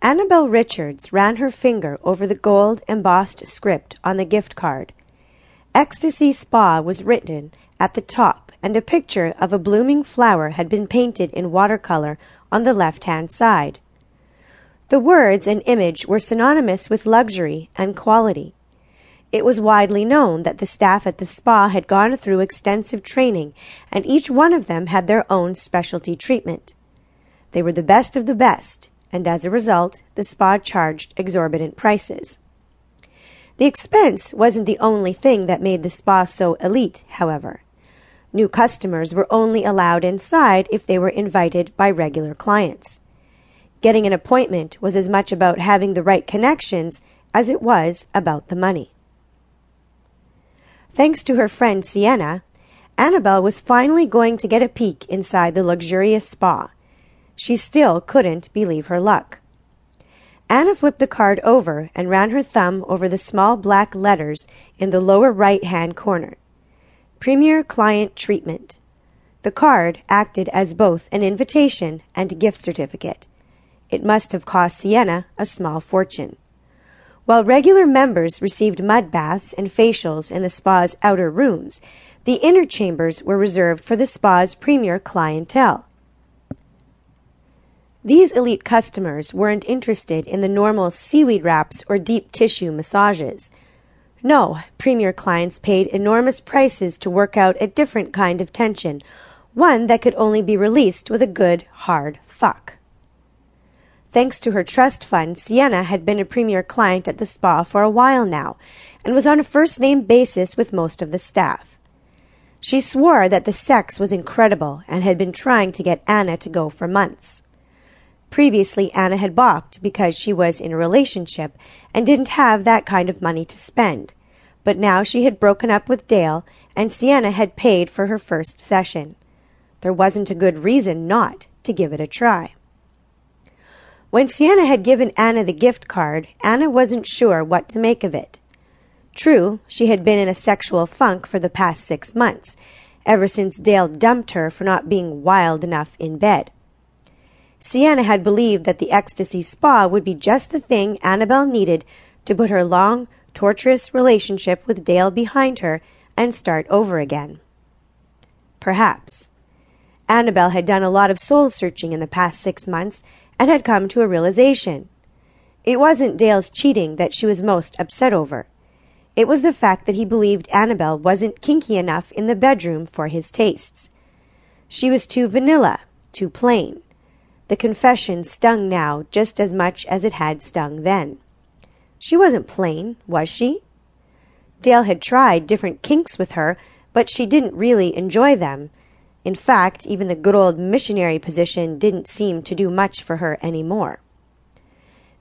Annabelle Richards ran her finger over the gold embossed script on the gift card. Ecstasy Spa was written at the top, and a picture of a blooming flower had been painted in watercolor on the left hand side. The words and image were synonymous with luxury and quality. It was widely known that the staff at the spa had gone through extensive training, and each one of them had their own specialty treatment. They were the best of the best, and as a result, the spa charged exorbitant prices. The expense wasn't the only thing that made the spa so elite, however. New customers were only allowed inside if they were invited by regular clients. Getting an appointment was as much about having the right connections as it was about the money. Thanks to her friend Sienna, Annabelle was finally going to get a peek inside the luxurious spa. She still couldn't believe her luck. Anna flipped the card over and ran her thumb over the small black letters in the lower right hand corner. Premier Client Treatment. The card acted as both an invitation and a gift certificate. It must have cost Sienna a small fortune. While regular members received mud baths and facials in the spa's outer rooms, the inner chambers were reserved for the spa's premier clientele. These elite customers weren't interested in the normal seaweed wraps or deep tissue massages. No, premier clients paid enormous prices to work out a different kind of tension, one that could only be released with a good, hard fuck. Thanks to her trust fund, Sienna had been a premier client at the spa for a while now and was on a first name basis with most of the staff. She swore that the sex was incredible and had been trying to get Anna to go for months. Previously, Anna had balked because she was in a relationship and didn't have that kind of money to spend. But now she had broken up with Dale and Sienna had paid for her first session. There wasn't a good reason not to give it a try. When Sienna had given Anna the gift card, Anna wasn't sure what to make of it. True, she had been in a sexual funk for the past six months, ever since Dale dumped her for not being wild enough in bed. Sienna had believed that the ecstasy spa would be just the thing Annabelle needed to put her long, torturous relationship with Dale behind her and start over again. Perhaps. Annabelle had done a lot of soul searching in the past six months and had come to a realization. It wasn't Dale's cheating that she was most upset over. It was the fact that he believed Annabelle wasn't kinky enough in the bedroom for his tastes. She was too vanilla, too plain. The confession stung now just as much as it had stung then. She wasn't plain, was she? Dale had tried different kinks with her, but she didn't really enjoy them, in fact, even the good old missionary position didn't seem to do much for her any more.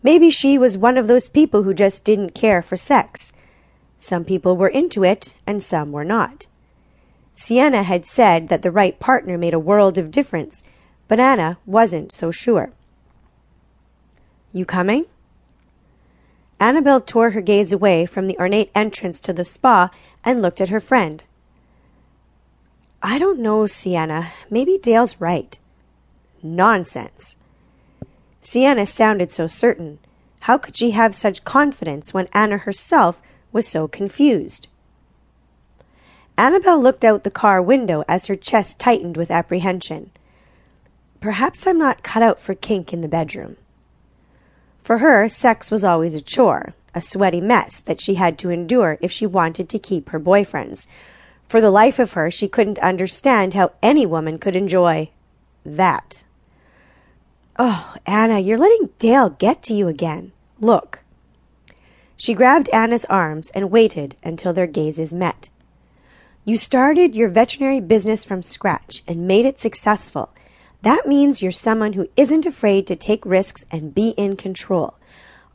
Maybe she was one of those people who just didn't care for sex. Some people were into it, and some were not. Sienna had said that the right partner made a world of difference, but Anna wasn't so sure. You coming? Annabelle tore her gaze away from the ornate entrance to the spa and looked at her friend. I don't know, Sienna. Maybe Dale's right. Nonsense. Sienna sounded so certain. How could she have such confidence when Anna herself was so confused? Annabelle looked out the car window as her chest tightened with apprehension. Perhaps I'm not cut out for kink in the bedroom. For her, sex was always a chore, a sweaty mess that she had to endure if she wanted to keep her boyfriends, for the life of her, she couldn't understand how any woman could enjoy that. Oh, Anna, you're letting Dale get to you again. Look. She grabbed Anna's arms and waited until their gazes met. You started your veterinary business from scratch and made it successful. That means you're someone who isn't afraid to take risks and be in control.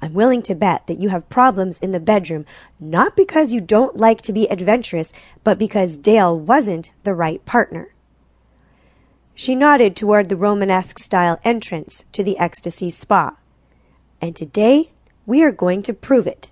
I'm willing to bet that you have problems in the bedroom, not because you don't like to be adventurous, but because Dale wasn't the right partner. She nodded toward the Romanesque style entrance to the Ecstasy Spa. And today we are going to prove it.